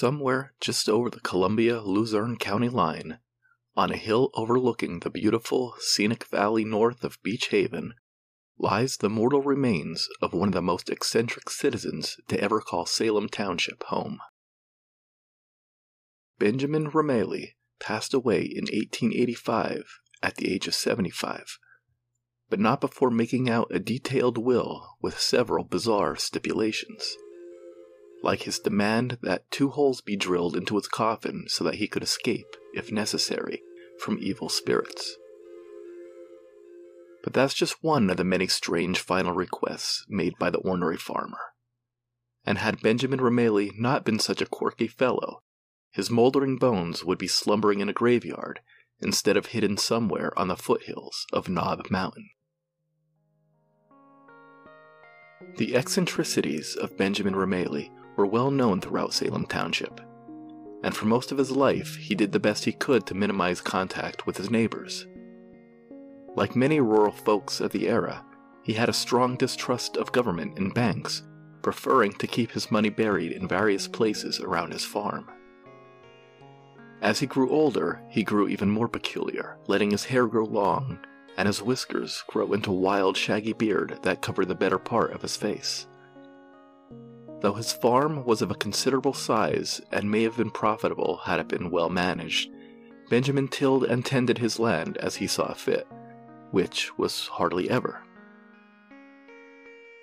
Somewhere just over the Columbia Luzerne County line, on a hill overlooking the beautiful, scenic valley north of Beach Haven, lies the mortal remains of one of the most eccentric citizens to ever call Salem Township home. Benjamin Remaley passed away in 1885 at the age of 75, but not before making out a detailed will with several bizarre stipulations like his demand that two holes be drilled into his coffin so that he could escape, if necessary, from evil spirits. But that's just one of the many strange final requests made by the ornery farmer. And had Benjamin Remaley not been such a quirky fellow, his moldering bones would be slumbering in a graveyard instead of hidden somewhere on the foothills of Knob Mountain. The eccentricities of Benjamin Remaley were well known throughout Salem Township, and for most of his life he did the best he could to minimize contact with his neighbors. Like many rural folks of the era, he had a strong distrust of government and banks, preferring to keep his money buried in various places around his farm. As he grew older, he grew even more peculiar, letting his hair grow long and his whiskers grow into wild, shaggy beard that covered the better part of his face. Though his farm was of a considerable size and may have been profitable had it been well managed, Benjamin tilled and tended his land as he saw fit, which was hardly ever.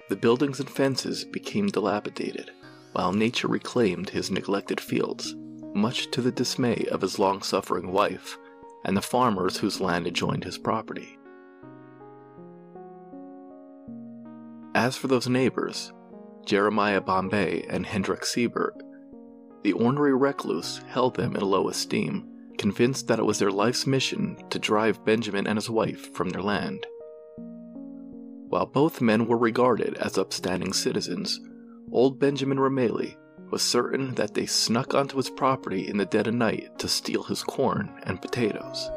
The buildings and fences became dilapidated, while nature reclaimed his neglected fields, much to the dismay of his long suffering wife and the farmers whose land adjoined his property. As for those neighbors, Jeremiah Bombay and Hendrik Siebert. The ornery recluse held them in low esteem, convinced that it was their life's mission to drive Benjamin and his wife from their land. While both men were regarded as upstanding citizens, old Benjamin Remaley was certain that they snuck onto his property in the dead of night to steal his corn and potatoes.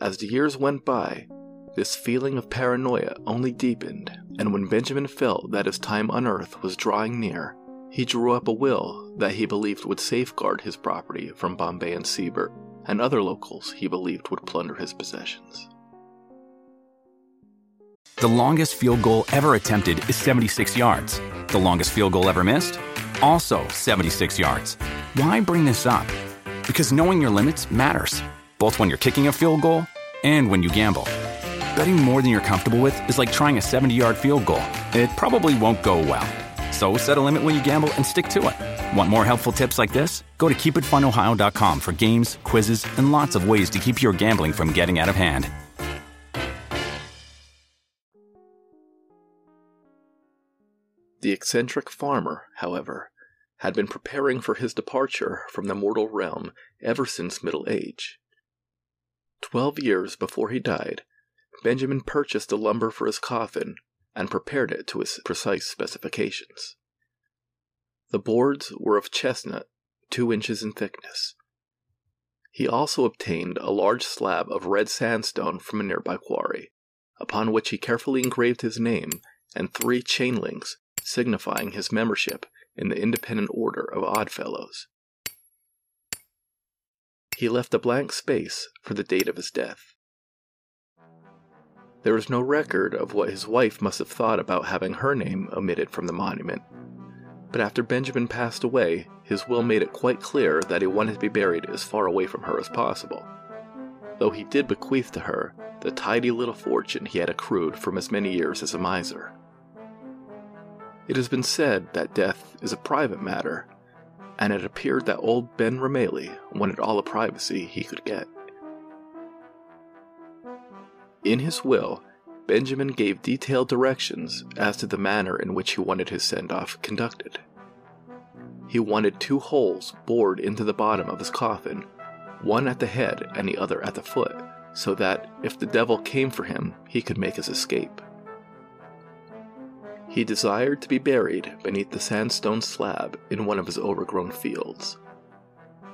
As the years went by, this feeling of paranoia only deepened, and when Benjamin felt that his time on Earth was drawing near, he drew up a will that he believed would safeguard his property from Bombay and Siebert and other locals he believed would plunder his possessions. The longest field goal ever attempted is 76 yards. The longest field goal ever missed? Also 76 yards. Why bring this up? Because knowing your limits matters, both when you're kicking a field goal and when you gamble. Betting more than you're comfortable with is like trying a 70 yard field goal. It probably won't go well. So set a limit when you gamble and stick to it. Want more helpful tips like this? Go to keepitfunohio.com for games, quizzes, and lots of ways to keep your gambling from getting out of hand. The eccentric farmer, however, had been preparing for his departure from the mortal realm ever since middle age. Twelve years before he died, Benjamin purchased the lumber for his coffin and prepared it to his precise specifications. The boards were of chestnut, two inches in thickness. He also obtained a large slab of red sandstone from a nearby quarry, upon which he carefully engraved his name and three chain links signifying his membership in the Independent Order of Oddfellows. He left a blank space for the date of his death. There is no record of what his wife must have thought about having her name omitted from the monument. But after Benjamin passed away, his will made it quite clear that he wanted to be buried as far away from her as possible. Though he did bequeath to her the tidy little fortune he had accrued from his many years as a miser. It has been said that death is a private matter, and it appeared that old Ben Remaley wanted all the privacy he could get. In his will, Benjamin gave detailed directions as to the manner in which he wanted his send off conducted. He wanted two holes bored into the bottom of his coffin, one at the head and the other at the foot, so that if the devil came for him, he could make his escape. He desired to be buried beneath the sandstone slab in one of his overgrown fields.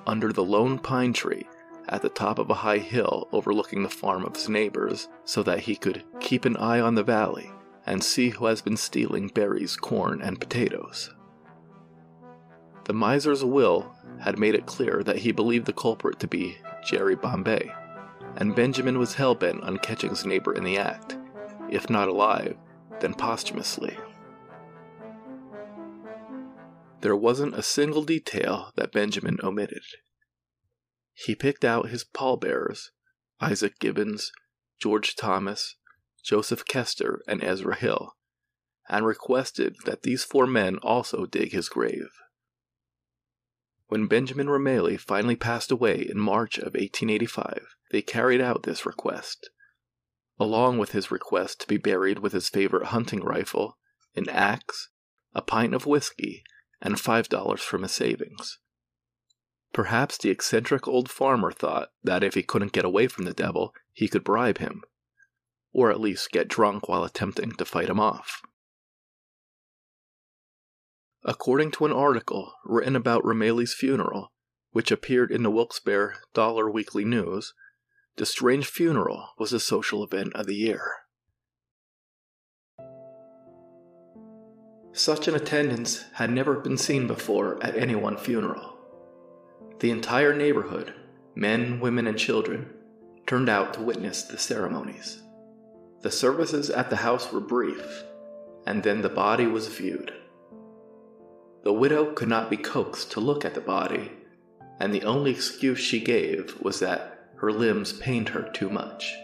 Under the lone pine tree at the top of a high hill overlooking the farm of his neighbors so that he could keep an eye on the valley and see who has been stealing berries, corn, and potatoes. The miser's will had made it clear that he believed the culprit to be Jerry Bombay, and Benjamin was hell bent on catching his neighbor in the act, if not alive, then posthumously. There wasn't a single detail that Benjamin omitted. He picked out his pallbearers Isaac Gibbons, George Thomas, Joseph Kester, and Ezra Hill, and requested that these four men also dig his grave. When Benjamin Remaley finally passed away in March of 1885, they carried out this request, along with his request to be buried with his favorite hunting rifle, an axe, a pint of whiskey, and five dollars from his savings. Perhaps the eccentric old farmer thought that if he couldn't get away from the devil, he could bribe him, or at least get drunk while attempting to fight him off. According to an article written about Remaley's funeral, which appeared in the Wilkes-Barre Dollar Weekly News, the strange funeral was the social event of the year. Such an attendance had never been seen before at any one funeral. The entire neighborhood, men, women, and children, turned out to witness the ceremonies. The services at the house were brief, and then the body was viewed. The widow could not be coaxed to look at the body, and the only excuse she gave was that her limbs pained her too much.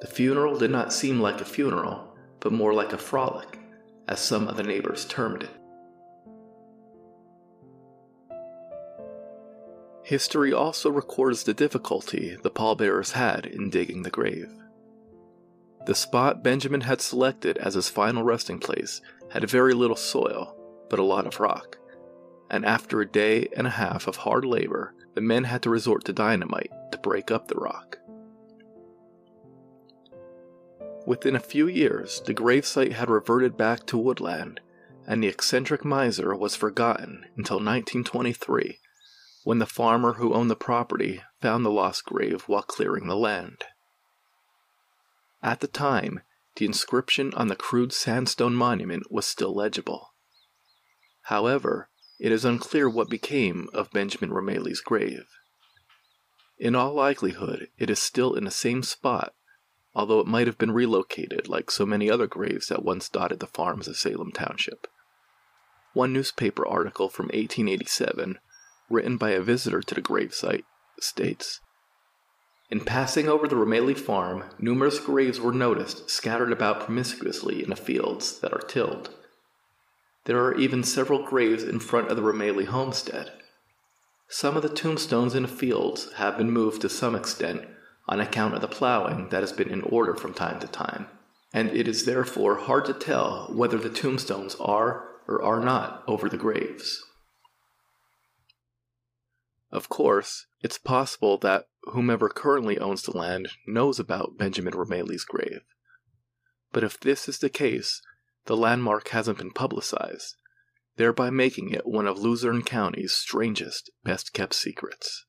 The funeral did not seem like a funeral, but more like a frolic, as some of the neighbors termed it. History also records the difficulty the pallbearers had in digging the grave. The spot Benjamin had selected as his final resting place had very little soil, but a lot of rock. And after a day and a half of hard labor, the men had to resort to dynamite to break up the rock. Within a few years, the gravesite had reverted back to woodland, and the eccentric miser was forgotten until 1923, when the farmer who owned the property found the lost grave while clearing the land. At the time, the inscription on the crude sandstone monument was still legible. However, it is unclear what became of Benjamin Remaley's grave. In all likelihood, it is still in the same spot, although it might have been relocated like so many other graves that once dotted the farms of Salem Township. One newspaper article from 1887, written by a visitor to the gravesite, states In passing over the Remaley farm, numerous graves were noticed scattered about promiscuously in the fields that are tilled. There are even several graves in front of the Remaley homestead. Some of the tombstones in the fields have been moved to some extent on account of the plowing that has been in order from time to time, and it is therefore hard to tell whether the tombstones are or are not over the graves. Of course, it's possible that whomever currently owns the land knows about Benjamin Remaley's grave. But if this is the case, the landmark hasn't been publicized, thereby making it one of Luzerne County's strangest, best kept secrets.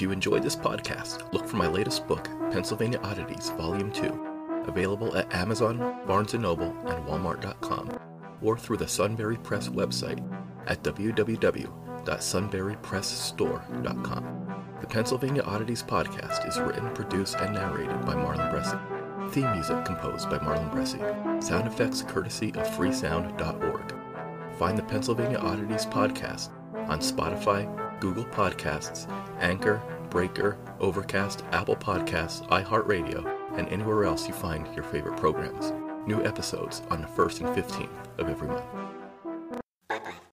If you enjoyed this podcast, look for my latest book, Pennsylvania Oddities Volume 2, available at Amazon, Barnes & Noble, and Walmart.com, or through the Sunbury Press website at www.sunburypressstore.com. The Pennsylvania Oddities podcast is written, produced, and narrated by Marlon Bressi. Theme music composed by Marlon Bressi. Sound effects courtesy of freesound.org. Find the Pennsylvania Oddities podcast on Spotify, Google Podcasts, Anchor, Breaker, Overcast, Apple Podcasts, iHeartRadio, and anywhere else you find your favorite programs. New episodes on the 1st and 15th of every month.